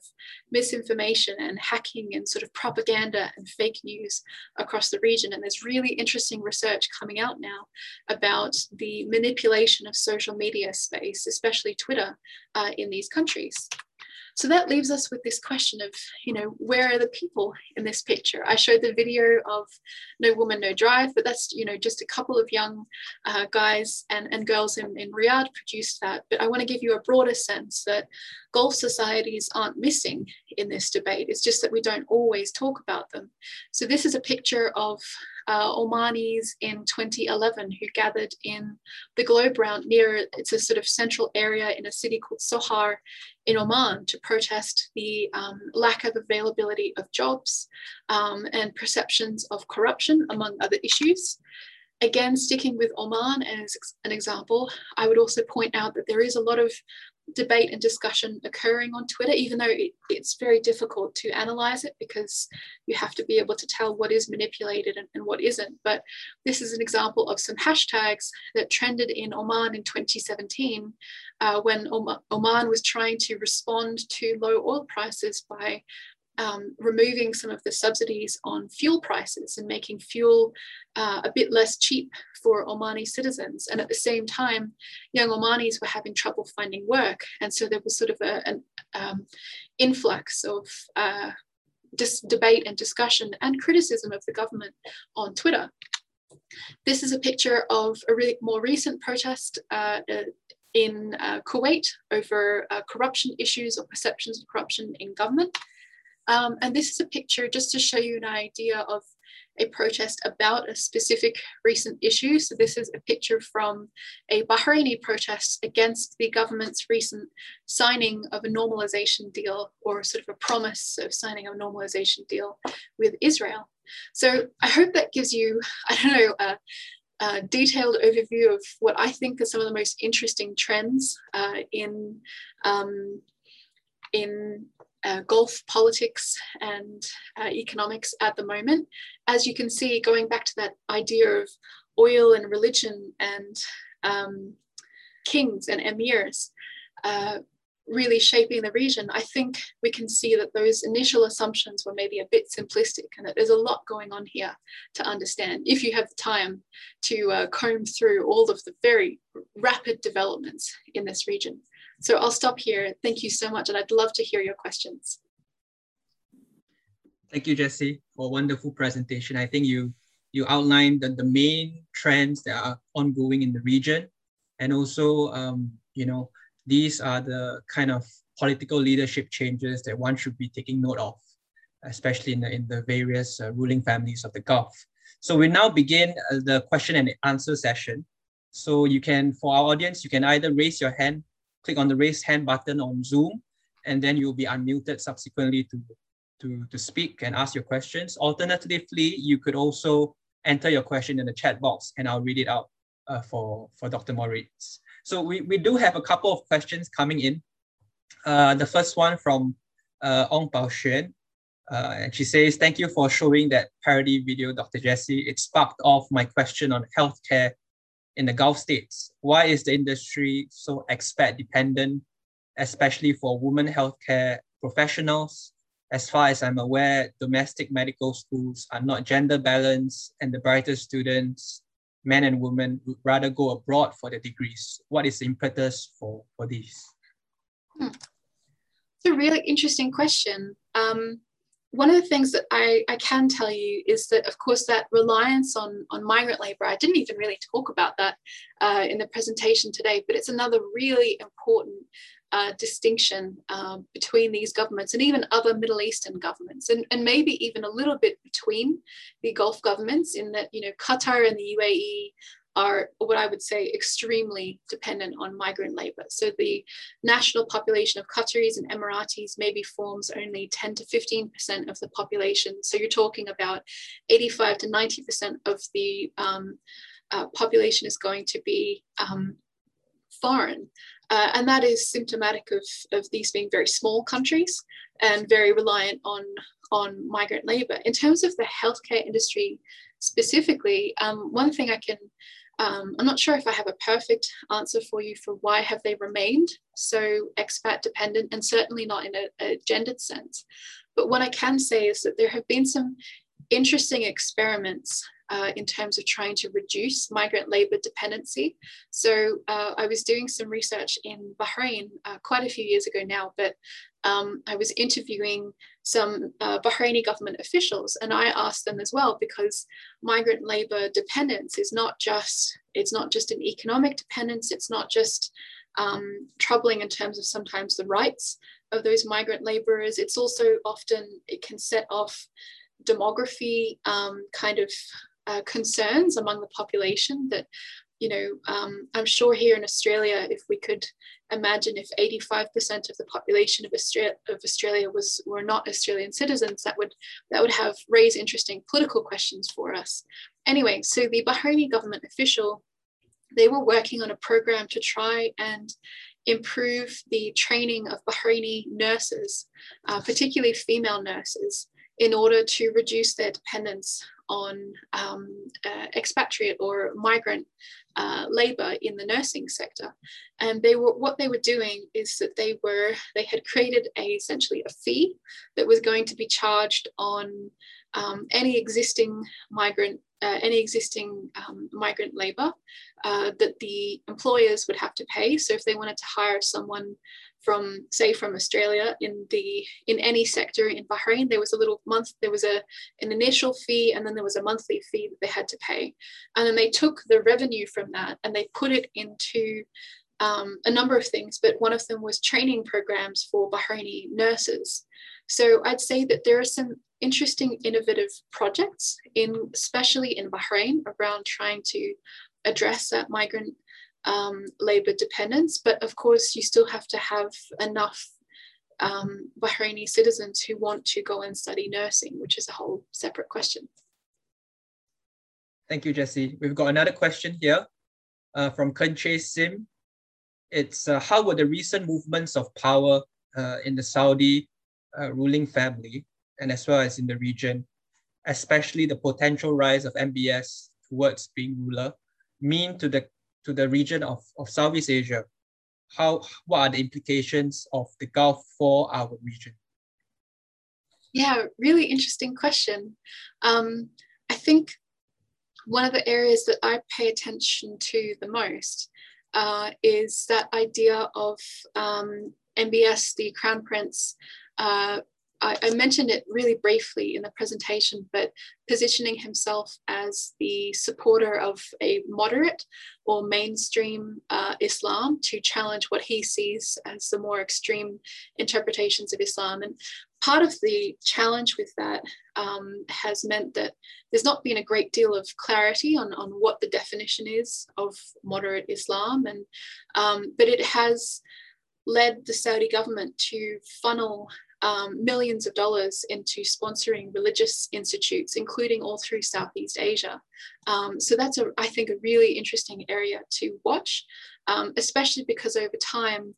misinformation and hacking and sort of propaganda and fake news across the region. And there's really interesting research coming out now about the manipulation of social media space, especially Twitter, uh, in these countries. So that leaves us with this question of, you know, where are the people in this picture? I showed the video of No Woman, No Drive, but that's, you know, just a couple of young uh, guys and, and girls in, in Riyadh produced that. But I want to give you a broader sense that Gulf societies aren't missing in this debate. It's just that we don't always talk about them. So this is a picture of uh, Omanis in 2011 who gathered in the globe round near, it's a sort of central area in a city called Sohar in Oman to protest the um, lack of availability of jobs um, and perceptions of corruption, among other issues. Again, sticking with Oman as an example, I would also point out that there is a lot of debate and discussion occurring on Twitter, even though it, it's very difficult to analyze it because you have to be able to tell what is manipulated and, and what isn't. But this is an example of some hashtags that trended in Oman in 2017 uh, when Oman was trying to respond to low oil prices by um, removing some of the subsidies on fuel prices and making fuel uh, a bit less cheap for Omani citizens. And at the same time, young Omanis were having trouble finding work. And so there was sort of a, an um, influx of uh, dis- debate and discussion and criticism of the government on Twitter. This is a picture of a more recent protest uh, uh in uh, Kuwait over uh, corruption issues or perceptions of corruption in government. Um, and this is a picture just to show you an idea of a protest about a specific recent issue. So this is a picture from a Bahraini protest against the government's recent signing of a normalization deal or sort of a promise of signing a normalization deal with Israel. So I hope that gives you, I don't know, a, a detailed overview of what I think are some of the most interesting trends uh, in um, in uh, Gulf politics and uh, economics at the moment. As you can see, going back to that idea of oil and religion and um, kings and emirs uh, really shaping the region, I think we can see that those initial assumptions were maybe a bit simplistic and that there's a lot going on here to understand if you have the time to uh, comb through all of the very rapid developments in this region. So I'll stop here. Thank you so much. And I'd love to hear your questions. Thank you, Jessie, for a wonderful presentation. I think you you outlined the, the main trends that are ongoing in the region. And also, um, you know, these are the kind of political leadership changes that one should be taking note of, especially in the, in the various uh, ruling families of the Gulf. So we now begin uh, the question and answer session. So you can, for our audience, you can either raise your hand click on the raise hand button on Zoom, and then you'll be unmuted subsequently to, to, to speak and ask your questions. Alternatively, you could also enter your question in the chat box and I'll read it out uh, for, for Dr. Moritz. So we, we do have a couple of questions coming in. Uh, the first one from uh, Ong Bao Xuan. Uh, and she says, thank you for showing that parody video, Dr. Jessie. It sparked off my question on healthcare in the Gulf states? Why is the industry so expat dependent, especially for women healthcare professionals? As far as I'm aware, domestic medical schools are not gender balanced, and the brightest students, men and women, would rather go abroad for their degrees. What is the impetus for, for this? Hmm. It's a really interesting question. Um, one of the things that I, I can tell you is that, of course, that reliance on, on migrant labor, I didn't even really talk about that uh, in the presentation today, but it's another really important uh, distinction um, between these governments and even other Middle Eastern governments, and, and maybe even a little bit between the Gulf governments, in that, you know, Qatar and the UAE are what I would say extremely dependent on migrant labor. So the national population of Qataris and Emiratis maybe forms only 10 to 15% of the population. So you're talking about 85 to 90% of the um, uh, population is going to be um, foreign. Uh, and that is symptomatic of, of these being very small countries and very reliant on, on migrant labor. In terms of the healthcare industry specifically, um, one thing I can um, I'm not sure if I have a perfect answer for you for why have they remained so expat dependent and certainly not in a, a gendered sense. But what I can say is that there have been some interesting experiments uh, in terms of trying to reduce migrant labor dependency. So uh, I was doing some research in Bahrain uh, quite a few years ago now, but um, I was interviewing some uh, Bahraini government officials, and I asked them as well because migrant labor dependence is not just it's not just an economic dependence. It's not just um, troubling in terms of sometimes the rights of those migrant laborers. It's also often it can set off demography um, kind of uh, concerns among the population that you know um, i'm sure here in australia if we could imagine if 85% of the population of australia, of australia was were not australian citizens that would that would have raised interesting political questions for us. Anyway so the bahraini government official they were working on a program to try and improve the training of bahraini nurses uh, particularly female nurses in order to reduce their dependence on um, uh, expatriate or migrant uh, labor in the nursing sector. And they were what they were doing is that they were they had created a essentially a fee that was going to be charged on um, any existing migrant uh, any existing um, migrant labor uh, that the employers would have to pay. So if they wanted to hire someone from say from Australia in the in any sector in Bahrain there was a little month there was a an initial fee and then there was a monthly fee that they had to pay and then they took the revenue from that and they put it into um, a number of things but one of them was training programs for Bahraini nurses so I'd say that there are some interesting innovative projects in especially in Bahrain around trying to address that migrant um, labor dependence, but of course you still have to have enough um, Bahraini citizens who want to go and study nursing, which is a whole separate question. Thank you, Jessie. We've got another question here uh, from Kanche Sim. It's uh, how were the recent movements of power uh, in the Saudi uh, ruling family and as well as in the region, especially the potential rise of MBS towards being ruler, mean to the to the region of, of Southeast Asia, how what are the implications of the Gulf for our region? Yeah, really interesting question. Um, I think one of the areas that I pay attention to the most uh, is that idea of um, MBS, the Crown Prince, uh, I, I, mentioned it really briefly in the presentation, but positioning himself as the supporter of a moderate or mainstream uh, Islam to challenge what he sees as the more extreme interpretations of Islam. And part of the challenge with that um, has meant that there's not been a great deal of clarity on, on what the definition is of moderate Islam. And um, but it has led the Saudi government to funnel um, millions of dollars into sponsoring religious institutes, including all through Southeast Asia. Um, so that's, a, I think, a really interesting area to watch, um, especially because over time,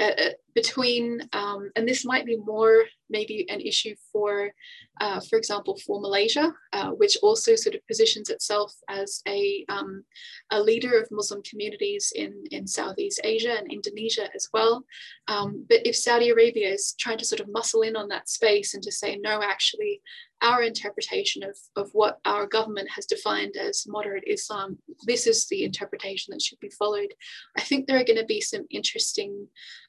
uh, between, um, and this might be more maybe an issue for, uh, for example, for Malaysia, uh, which also sort of positions itself as a, um, a leader of Muslim communities in, in Southeast Asia and Indonesia as well. Um, but if Saudi Arabia is trying to sort of muscle in on that space and to say, no, actually, our interpretation of, of what our government has defined as moderate Islam, this is the interpretation that should be followed. I think there are going to be some interesting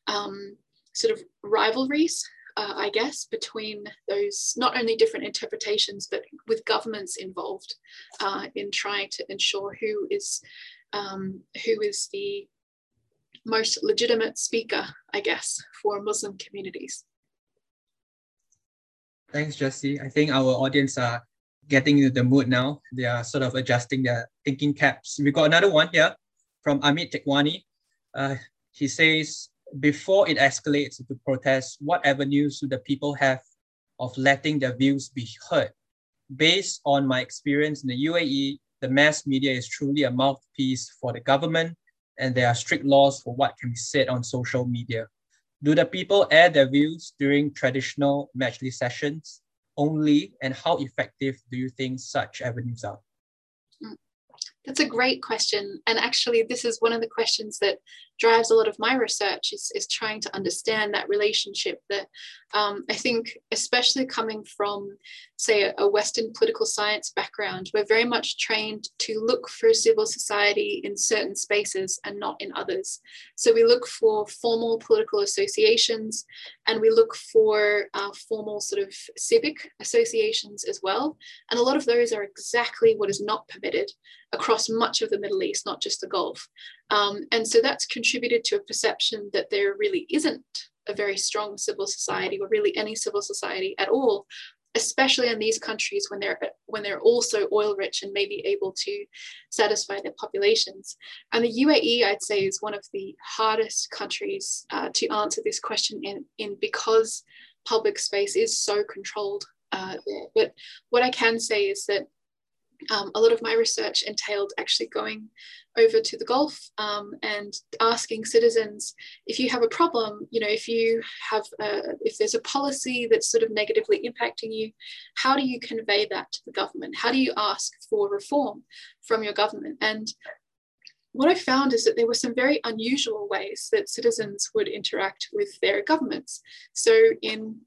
um, sort of rivalries, uh, I guess, between those not only different interpretations, but with governments involved uh, in trying to ensure who is um, who is the most legitimate speaker, I guess, for Muslim communities. Thanks, Jessie. I think our audience are getting into the mood now. They are sort of adjusting their thinking caps. We got another one here from Amit Tekwani. Uh, he says, before it escalates to protest, what avenues do the people have of letting their views be heard? Based on my experience in the UAE, the mass media is truly a mouthpiece for the government, and there are strict laws for what can be said on social media. Do the people air their views during traditional Majlis sessions only, and how effective do you think such avenues are? That's a great question. And actually, this is one of the questions that drives a lot of my research is, is trying to understand that relationship that um, I think, especially coming from, say, a, a, Western political science background, we're very much trained to look for civil society in certain spaces and not in others. So we look for formal political associations and we look for uh, formal sort of civic associations as well. And a lot of those are exactly what is not permitted across much of the Middle East, not just the Gulf. Um, and so that's contributed to a perception that there really isn't a very strong civil society or really any civil society at all especially in these countries when they're when they're also oil rich and maybe able to satisfy their populations and the uae i'd say is one of the hardest countries uh, to answer this question in, in because public space is so controlled uh, there. but what i can say is that um, a lot of my research entailed actually going over to the Gulf um, and asking citizens if you have a problem, you know, if you have, a, if there's a policy that's sort of negatively impacting you, how do you convey that to the government? How do you ask for reform from your government? And what I found is that there were some very unusual ways that citizens would interact with their governments. So in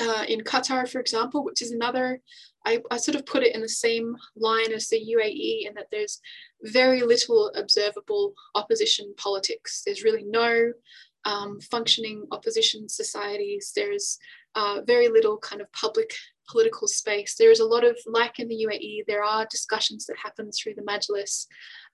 uh, in Qatar, for example, which is another, I, I, sort of put it in the same line as the UAE in that there's very little observable opposition politics. There's really no um, functioning opposition societies. There's uh, very little kind of public political space. There is a lot of, like in the UAE, there are discussions that happen through the Majlis.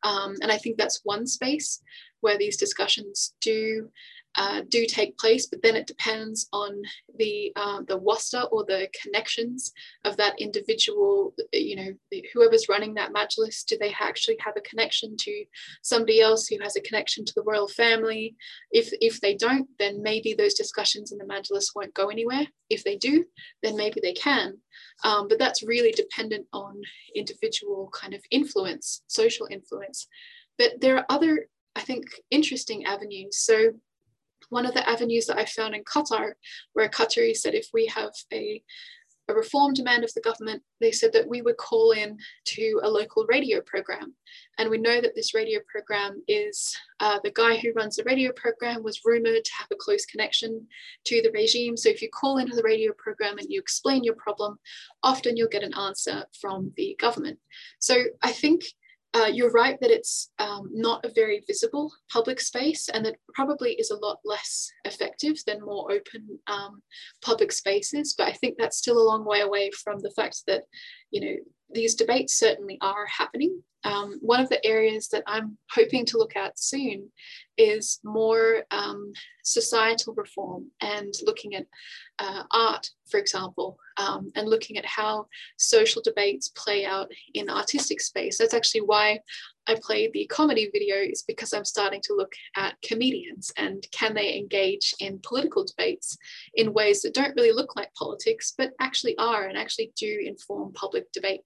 Um, and I think that's one space where these discussions do uh, do take place, but then it depends on the uh, the wasta or the connections of that individual. You know, whoever's running that majlis, do they actually have a connection to somebody else who has a connection to the royal family? If if they don't, then maybe those discussions in the majlis won't go anywhere. If they do, then maybe they can. Um, but that's really dependent on individual kind of influence, social influence. But there are other, I think, interesting avenues. So one of the avenues that I found in Qatar, where Qatari said if we have a, a reform demand of the government, they said that we would call in to a local radio program. And we know that this radio program is uh, the guy who runs the radio program was rumored to have a close connection to the regime. So if you call into the radio program and you explain your problem, often you'll get an answer from the government. So I think uh, you're right that it's um, not a very visible public space and that probably is a lot less effective than more open um, public spaces. But I think that's still a long way away from the fact that, you know, these debates certainly are happening. Um, one of the areas that I'm hoping to look at soon is more um, societal reform and looking at uh, art, for example, um, and looking at how social debates play out in artistic space. That's actually why I played the comedy video is because I'm starting to look at comedians and can they engage in political debates in ways that don't really look like politics, but actually are and actually do inform public debate.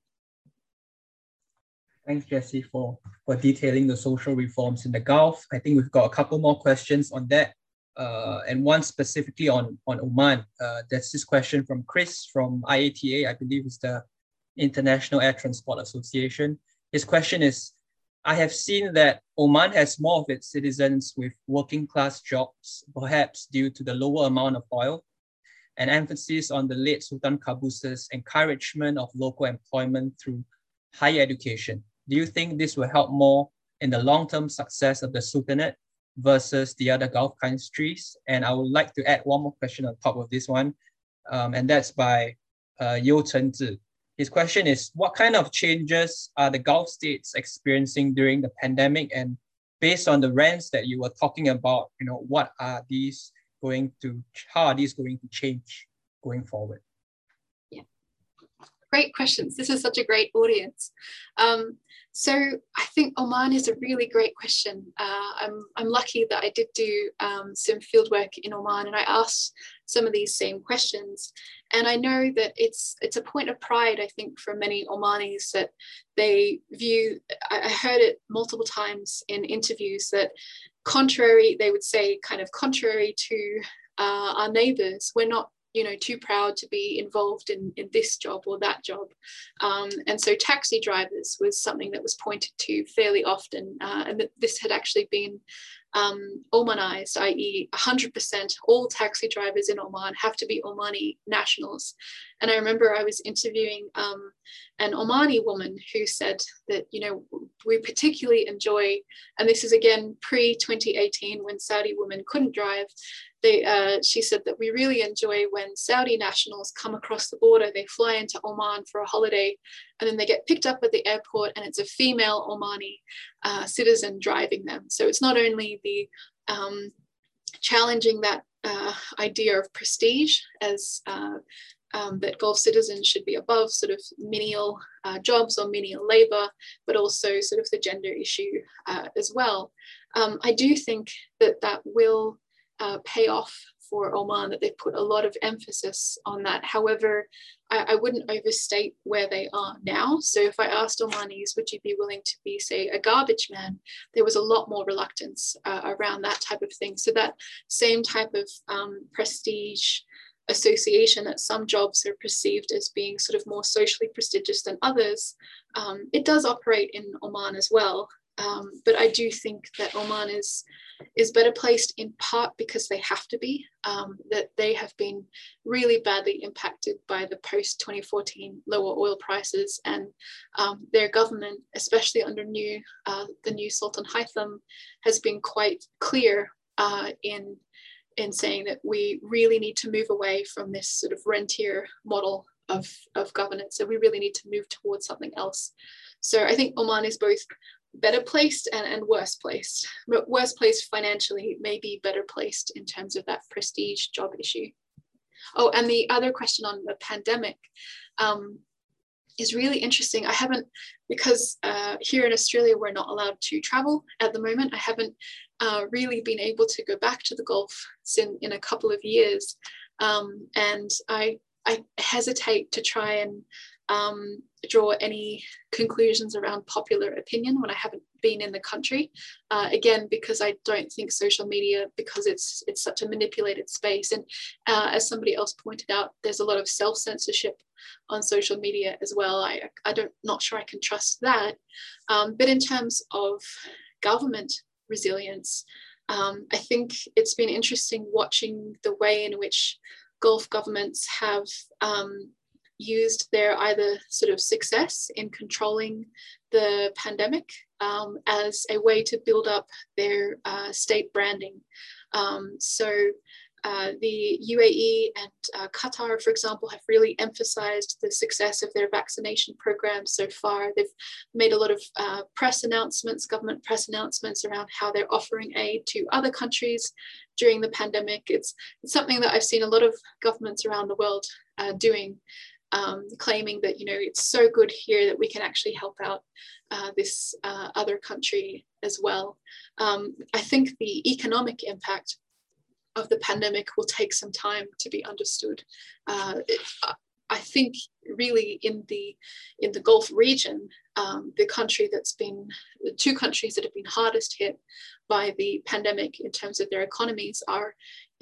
Thanks, Jessie, for, for detailing the social reforms in the Gulf. I think we've got a couple more questions on that, uh, and one specifically on, on Oman. Uh, there's this question from Chris from IATA, I believe is the International Air Transport Association. His question is, I have seen that Oman has more of its citizens with working class jobs, perhaps due to the lower amount of oil, an emphasis on the late Sultan Qaboos's encouragement of local employment through higher education do you think this will help more in the long-term success of the Sultanate versus the other Gulf countries? And I would like to add one more question on top of this one, um, and that's by uh, Yu Chenzi. His question is, what kind of changes are the Gulf states experiencing during the pandemic? And based on the rents that you were talking about, you know, what are these going to, how are these going to change going forward? Great questions. This is such a great audience. Um, so I think Oman is a really great question. Uh, I'm, I'm lucky that I did do um, some fieldwork in Oman and I asked some of these same questions. And I know that it's it's a point of pride, I think, for many Omanis that they view, I heard it multiple times in interviews that contrary, they would say kind of contrary to uh, our neighbors, we're not you know too proud to be involved in, in this job or that job um, and so taxi drivers was something that was pointed to fairly often uh, and that this had actually been um, Omanized, i.e., 100% all taxi drivers in Oman have to be Omani nationals. And I remember I was interviewing um, an Omani woman who said that, you know, we particularly enjoy, and this is again pre 2018 when Saudi women couldn't drive, they, uh, she said that we really enjoy when Saudi nationals come across the border, they fly into Oman for a holiday, and then they get picked up at the airport, and it's a female Omani uh, citizen driving them. So it's not only the um, challenging that uh, idea of prestige as uh, um, that Gulf citizens should be above sort of menial uh, jobs or menial labor, but also sort of the gender issue uh, as well. Um, I do think that that will uh, pay off for Oman, that they've put a lot of emphasis on that. However, I, I, wouldn't overstate where they are now. So if I asked Omanis, would you be willing to be, say, a garbage man? There was a lot more reluctance uh, around that type of thing. So that same type of um, prestige association that some jobs are perceived as being sort of more socially prestigious than others, um, it does operate in Oman as well. Um, but I do think that Oman is is better placed in part because they have to be, um, that they have been really badly impacted by the post 2014 lower oil prices, and um, their government, especially under new uh, the new Sultan Haitham, has been quite clear uh, in in saying that we really need to move away from this sort of rentier model of, of governance. So we really need to move towards something else. So I think Oman is both better placed and, and worse placed. But worse placed financially, maybe better placed in terms of that prestige job issue. Oh, and the other question on the pandemic um, is really interesting. I haven't, because uh, here in Australia, we're not allowed to travel at the moment. I haven't uh, really been able to go back to the Gulf in, in a couple of years. Um, and I, I hesitate to try and um, draw any conclusions around popular opinion when I haven't been in the country. Uh, again, because I don't think social media, because it's it's such a manipulated space, and uh, as somebody else pointed out, there's a lot of self censorship on social media as well. I I don't not sure I can trust that. Um, but in terms of government resilience, um, I think it's been interesting watching the way in which Gulf governments have um, used their either sort of success in controlling the pandemic um, as a way to build up their uh, state branding. Um, so uh, the UAE and uh, Qatar, for example, have really emphasized the success of their vaccination programs so far. They've made a lot of uh, press announcements, government press announcements around how they're offering aid to other countries during the pandemic. It's, it's something that I've seen a lot of governments around the world uh, doing um, claiming that you know it's so good here that we can actually help out uh, this uh, other country as well. Um, I think the economic impact of the pandemic will take some time to be understood. Uh, it, I think really in the in the Gulf region, um, the country that's been the two countries that have been hardest hit by the pandemic in terms of their economies are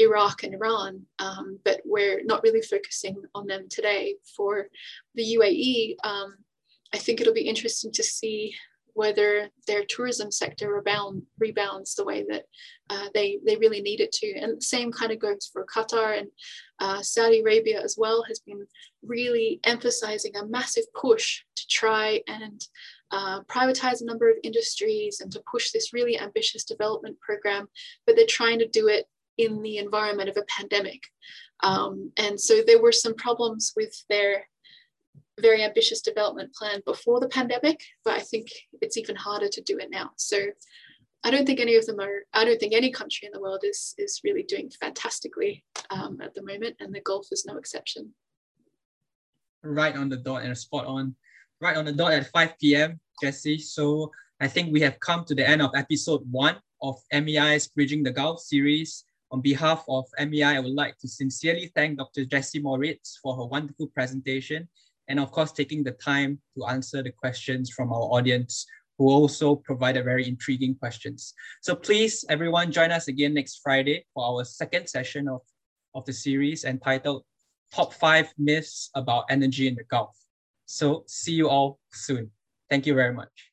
Iraq and Iran, um, but we're not really focusing on them today. For the UAE, um, I think it'll be interesting to see whether their tourism sector rebound, rebounds the way that uh, they, they really need it to. And the same kind of goes for Qatar and uh, Saudi Arabia as well, has been really emphasizing a massive push to try and uh, privatize a number of industries and to push this really ambitious development program, but they're trying to do it in the environment of a pandemic. Um, and so there were some problems with their very ambitious development plan before the pandemic, but I think it's even harder to do it now. So I don't think any of them are, I don't think any country in the world is, is really doing fantastically um, at the moment, and the Gulf is no exception. Right on the dot and spot on, right on the dot at 5 p.m., Jessie. So I think we have come to the end of episode one of MEI's Bridging the Gulf series. On behalf of MEI, I would like to sincerely thank Dr. Jessie Moritz for her wonderful presentation and of course, taking the time to answer the questions from our audience who also provided very intriguing questions. So please, everyone, join us again next Friday for our second session of, of the series entitled top five myths about energy in the Gulf. So see you all soon. Thank you very much.